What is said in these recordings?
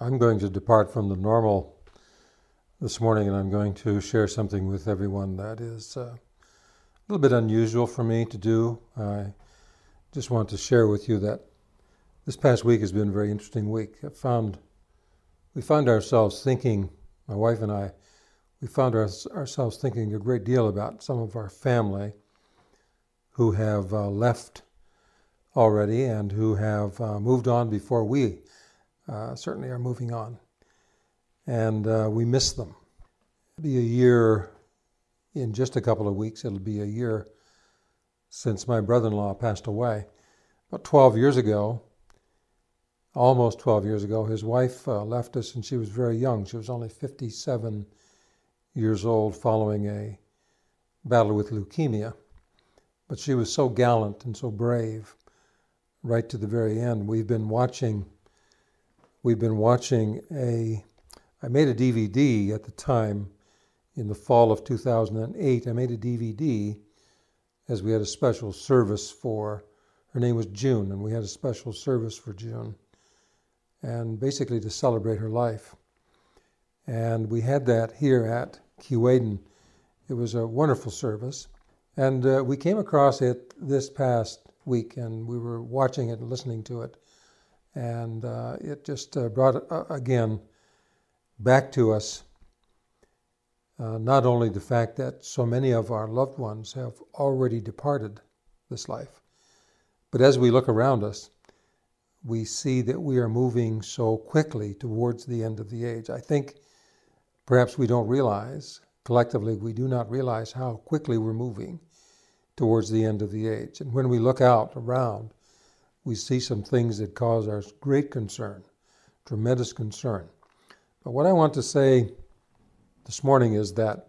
I'm going to depart from the normal this morning and I'm going to share something with everyone that is uh, a little bit unusual for me to do. I just want to share with you that this past week has been a very interesting week. I found we found ourselves thinking, my wife and I, we found our, ourselves thinking a great deal about some of our family who have uh, left already and who have uh, moved on before we uh, certainly are moving on. And uh, we miss them. It'll be a year, in just a couple of weeks, it'll be a year since my brother in law passed away. About 12 years ago, almost 12 years ago, his wife uh, left us and she was very young. She was only 57 years old following a battle with leukemia. But she was so gallant and so brave right to the very end. We've been watching we've been watching a, I made a DVD at the time in the fall of 2008. I made a DVD as we had a special service for, her name was June, and we had a special service for June, and basically to celebrate her life. And we had that here at Keewaydin. It was a wonderful service. And uh, we came across it this past week, and we were watching it and listening to it and uh, it just uh, brought uh, again back to us uh, not only the fact that so many of our loved ones have already departed this life, but as we look around us, we see that we are moving so quickly towards the end of the age. I think perhaps we don't realize, collectively, we do not realize how quickly we're moving towards the end of the age. And when we look out around, we see some things that cause us great concern, tremendous concern. But what I want to say this morning is that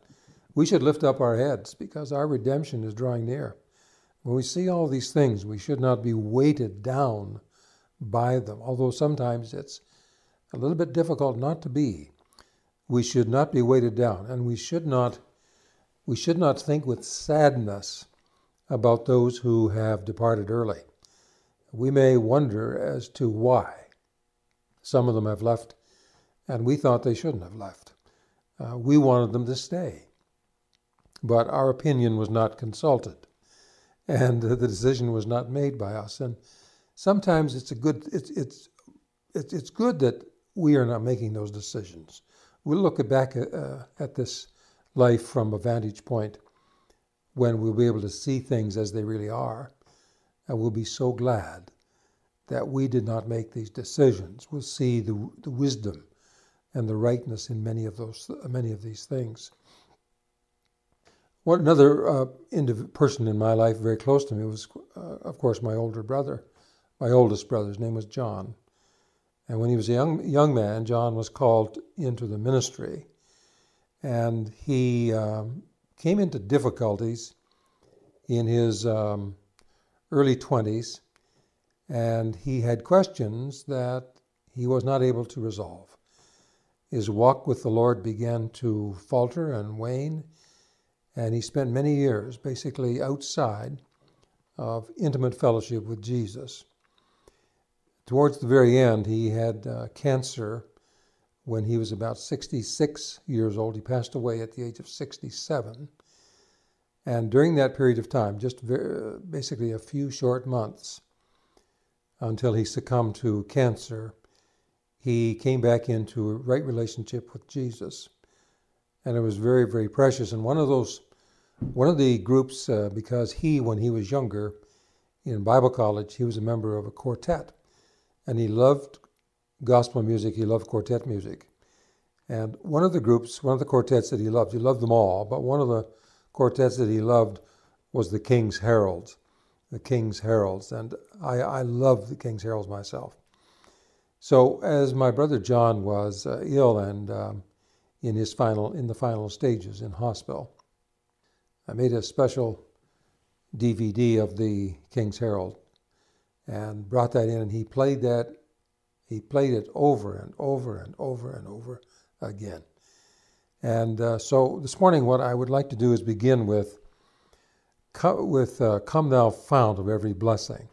we should lift up our heads because our redemption is drawing near. When we see all these things, we should not be weighted down by them, although sometimes it's a little bit difficult not to be. We should not be weighted down, and we should not we should not think with sadness about those who have departed early we may wonder as to why some of them have left, and we thought they shouldn't have left. Uh, we wanted them to stay, but our opinion was not consulted, and the decision was not made by us. And sometimes it's a good it's it's it's, it's good that we are not making those decisions. We'll look back at, uh, at this life from a vantage point when we'll be able to see things as they really are and we'll be so glad that we did not make these decisions. We'll see the, the wisdom and the rightness in many of those many of these things. One another uh, person in my life very close to me was, uh, of course, my older brother, my oldest brother. His name was John, and when he was a young young man, John was called into the ministry, and he um, came into difficulties in his um, early 20s, and he had questions that he was not able to resolve. His walk with the Lord began to falter and wane, and he spent many years basically outside of intimate fellowship with Jesus. Towards the very end, he had uh, cancer when he was about 66 years old. He passed away at the age of 67. And during that period of time, just very, basically a few short months until he succumbed to cancer, he came back into a right relationship with Jesus. And it was very, very precious. And one of those, one of the groups, uh, because he, when he was younger, in Bible college, he was a member of a quartet. And he loved gospel music, he loved quartet music. And one of the groups, one of the quartets that he loved, he loved them all, but one of the quartets that he loved was the King's Heralds, the King's Heralds, and I, I love the King's Heralds myself. So as my brother John was uh, ill and um, in his final in the final stages in hospital, I made a special DVD of the King's Herald and brought that in, and he played that. He played it over and over and over and over again. And uh, so this morning, what I would like to do is begin with, with uh, Come Thou Fount of Every Blessing.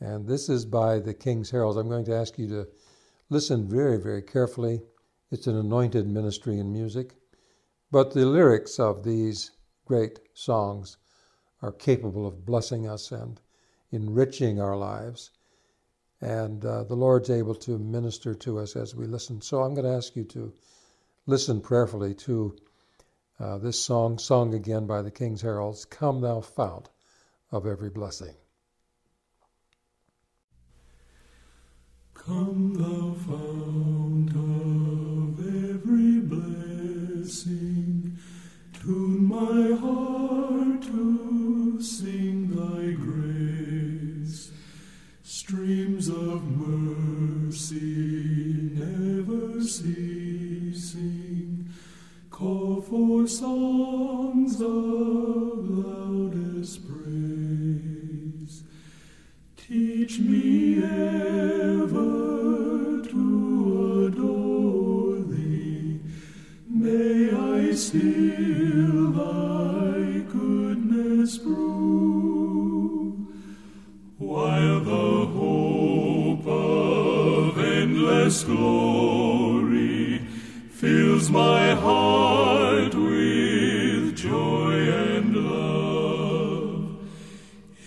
And this is by the King's Heralds. I'm going to ask you to listen very, very carefully. It's an anointed ministry in music. But the lyrics of these great songs are capable of blessing us and enriching our lives. And uh, the Lord's able to minister to us as we listen. So I'm going to ask you to listen prayerfully to uh, this song, sung again by the King's Heralds Come, Thou Fount of Every Blessing. Come, thou fount endless glory fills my heart with joy and love.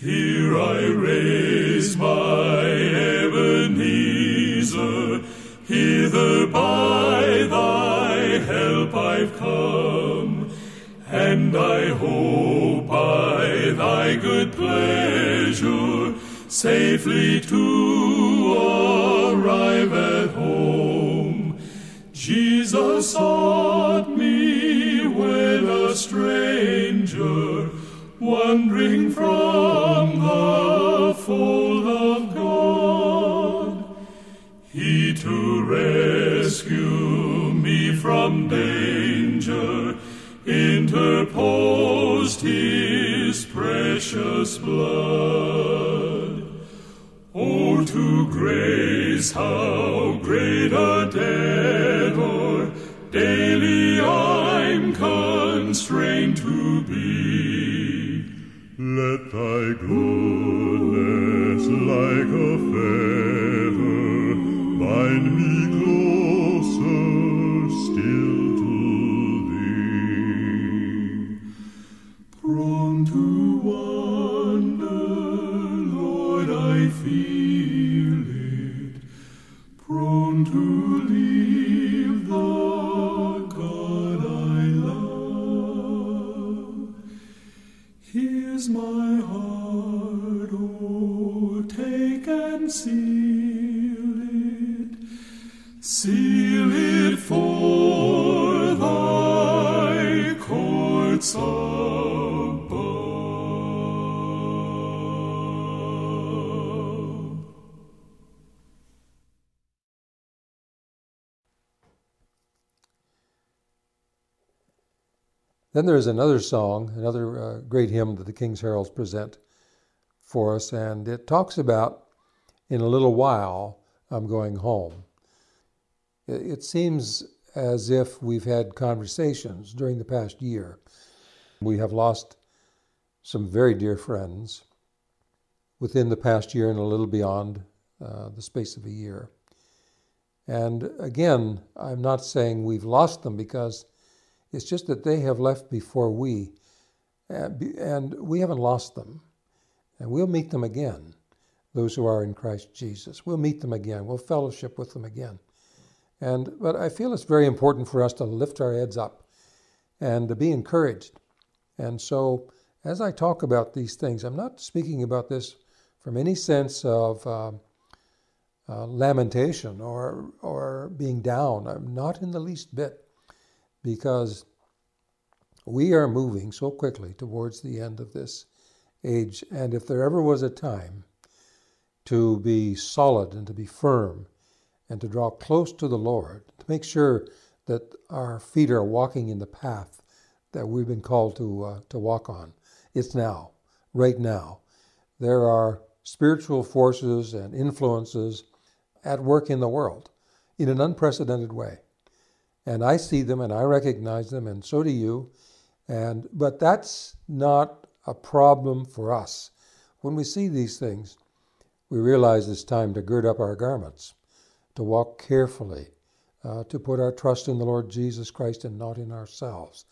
Here I raise my Ebenezer, hither by thy help I've come, and I hope by thy good pleasure safely to arrive Jesus sought me when a stranger, wandering from the fold of God. He to rescue me from danger interposed his precious blood. Oh, to grace, how great a debtor daily I'm constrained to be. Let thy goodness like a fetter Seal it for thy courts above. Then there's another song, another uh, great hymn that the King's Heralds present for us, and it talks about in a little while I'm going home. It, seems as if we've had conversations during the past year. We have lost some very dear friends within the past year and a little beyond uh, the space of a year. And again, I'm not saying we've lost them because it's just that they have left before we, uh, and we haven't lost them. And we'll meet them again, those who are in Christ Jesus. We'll meet them again. We'll fellowship with them again. And but I feel it's very important for us to lift our heads up and to be encouraged. And so, as I talk about these things, I'm not speaking about this from any sense of uh, uh, lamentation or or being down. I'm not in the least bit, because we are moving so quickly towards the end of this age. And if there ever was a time to be solid and to be firm and to draw close to the Lord, to make sure that our feet are walking in the path that we've been called to, uh, to walk on, it's now, right now. There are spiritual forces and influences at work in the world in an unprecedented way. And I see them and I recognize them, and so do you. And but that's not a problem for us. When we see these things, we realize it's time to gird up our garments to walk carefully, uh, to put our trust in the Lord Jesus Christ and not in ourselves,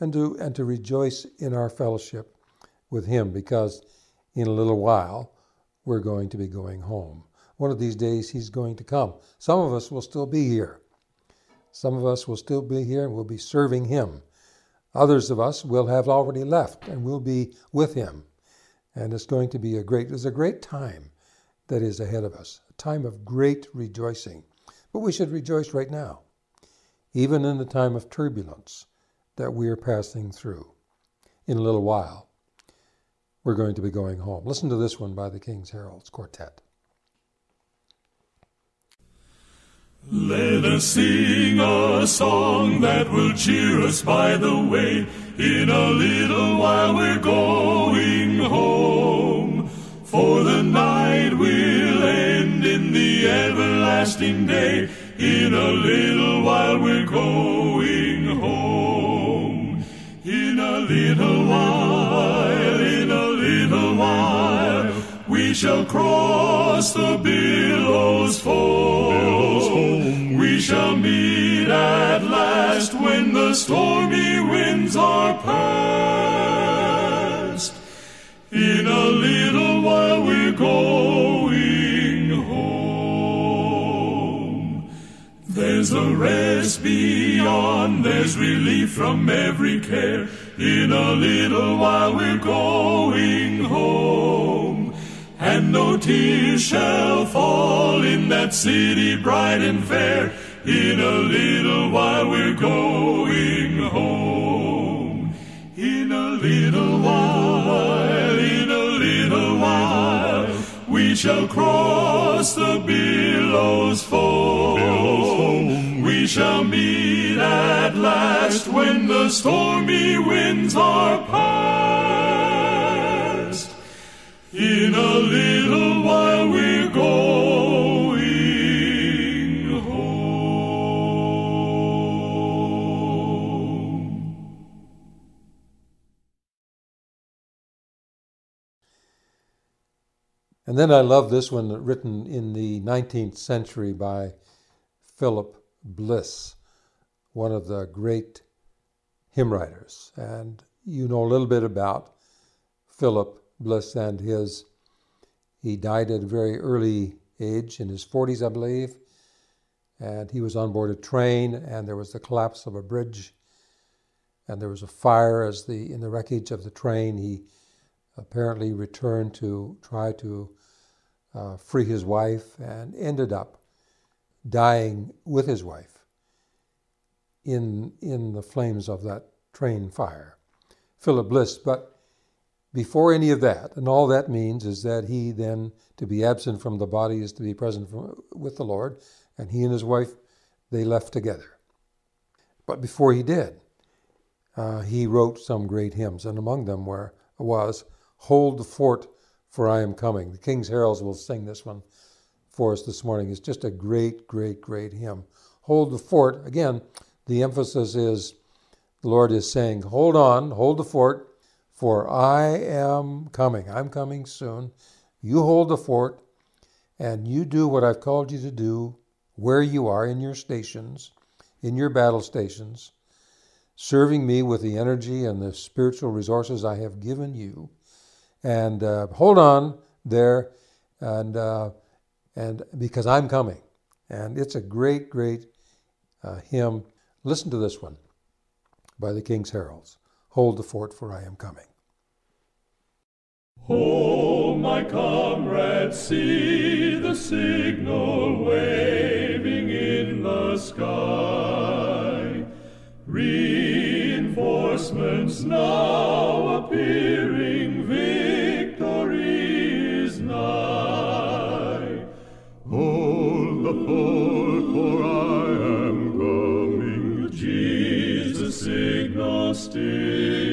and to and to rejoice in our fellowship with Him, because in a little while we're going to be going home. One of these days He's going to come. Some of us will still be here. Some of us will still be here and we'll be serving Him. Others of us will have already left and we'll be with Him. And it's going to be a great, it's a great time that is ahead of us, a time of great rejoicing. But we should rejoice right now, even in the time of turbulence that we are passing through. In a little while, we're going to be going home. Listen to this one by the King's Heralds Quartet. Let us sing a song that will cheer us by the way. In a little while we're going home. For the the everlasting day. In a little while we're going home. In a little while, in a little while, we shall cross the billows foam. We shall meet at last when the stormy winds are past. In a little while we're going A rest beyond, there's relief from every care. In a little while we're going home. And no tears shall fall in that city bright and fair. In a little while we're going home. In a little while, in a little while, we shall cross the billows foam. We shall meet at last when the stormy winds are past. In a little while we're going home. And then I love this one written in the 19th century by Philip Bliss, one of the great hymn writers. And you know a little bit about Philip Bliss and his, he died at a very early age, in his 40s, I believe. And he was on board a train, and there was the collapse of a bridge, and there was a fire as the in the wreckage of the train. He apparently returned to try to uh, free his wife and ended up dying with his wife in, in the flames of that train fire. Philip Bliss, but before any of that, and all that means is that he then, to be absent from the body is to be present from, with the Lord, and he and his wife, they left together. But before he did, uh, he wrote some great hymns, and among them were, was Hold the Fort, for I am coming. The King's Heralds will sing this one for us this morning. It's just a great, great, great hymn. Hold the fort. Again, the emphasis is the Lord is saying, Hold on, hold the fort, for I am coming. I'm coming soon. You hold the fort, and you do what I've called you to do where you are in your stations, in your battle stations, serving me with the energy and the spiritual resources I have given you and uh, hold on there, and uh, and because I'm coming, and it's a great, great uh, hymn. Listen to this one by the King's Heralds. Hold the fort, for I am coming. Oh, my comrades, see the signal waving in the sky. Reinforcements now appearing, still.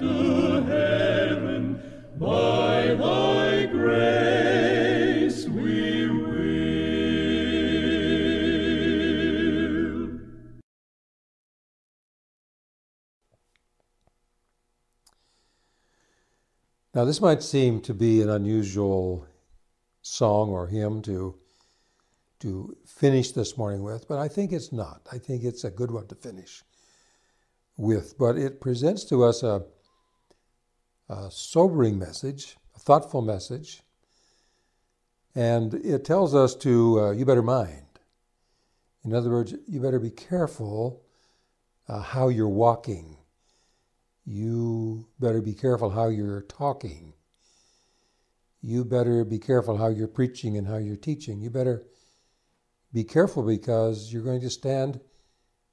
To heaven by thy grace we will. Now, this might seem to be an unusual song or hymn to to finish this morning with, but I think it's not. I think it's a good one to finish with. But it presents to us a, a sobering message, a thoughtful message, and it tells us to uh, you better mind. In other words, you better be careful uh, how you're walking you better be careful how you're talking. You better be careful how you're preaching and how you're teaching. You better be careful because you're going to stand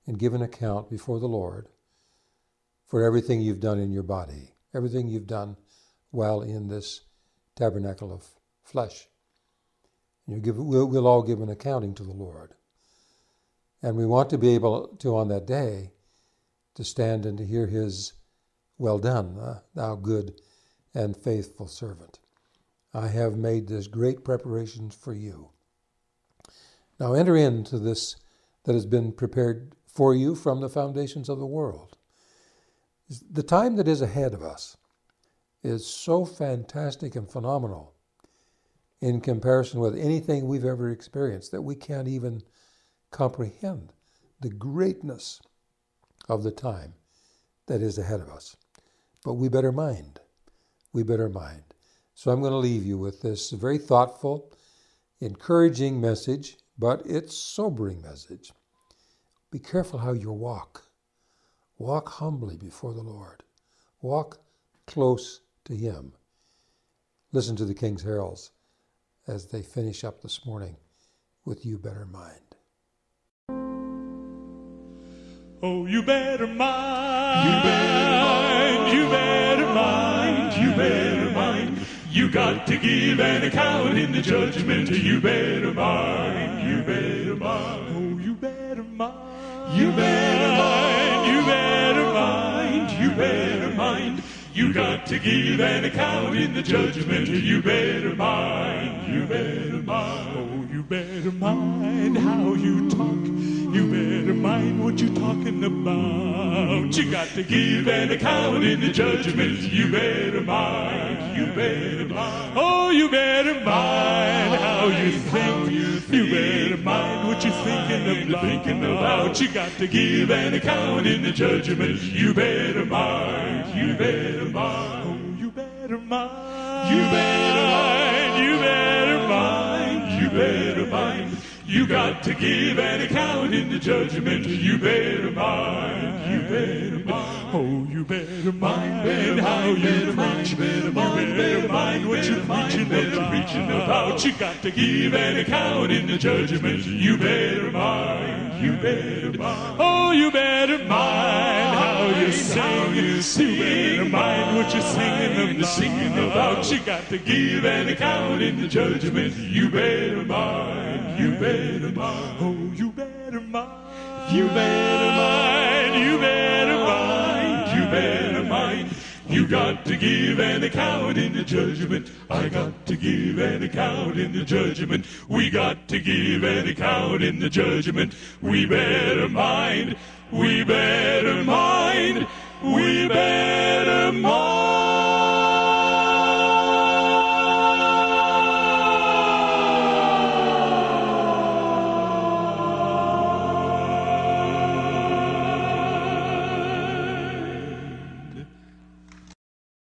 and give an account before the Lord for everything you've done in your body, everything you've done while in this tabernacle of flesh. You give, we'll, we'll all give an accounting to the Lord. And we want to be able to, on that day, to stand and to hear His well done, uh, thou good and faithful servant. I have made this great preparation for you. Now enter into this that has been prepared for you from the foundations of the world. The time that is ahead of us is so fantastic and phenomenal in comparison with anything we've ever experienced that we can't even comprehend the greatness of the time that is ahead of us. But we better mind. We better mind. So I'm going to leave you with this very thoughtful, encouraging message, but it's sobering message. Be careful how you walk. Walk humbly before the Lord. Walk close to Him. Listen to the King's heralds as they finish up this morning with You Better Mind. Oh, you better mind. You better mind. You better mind. You better mind. You got to give an account in the judgment. You better mind. You better mind. Oh, you better mind. You better You got to give an account in the judgment. You better mind. You better mind. Oh, you better mind how you talk. You better mind what you're talking about. You got to give an account in the judgment. You better mind. You better mind. Oh, you better mind how you think. You better mind what you're thinking about. Thinking about. You got to give an account in the judgment. You better mind. You better mind. Oh, you better mind. You better You got to give an account in the judgment. You better mind. You better mind. Oh, you better mind how you preach. You better mind what you're preaching about. Preaching about. You got to give an account in the judgment. You better mind. You better mind. Oh, you better mind how you sing. You better mind what you're singing about. Singing about. You got to give an account in the judgment. You better mind. You better mind. Oh, you better mind. You better mind. You better mind. You better mind. You got to give an account in the judgment. I got to give an account in the judgment. We got to give an account in the judgment. We better mind. We better mind. We better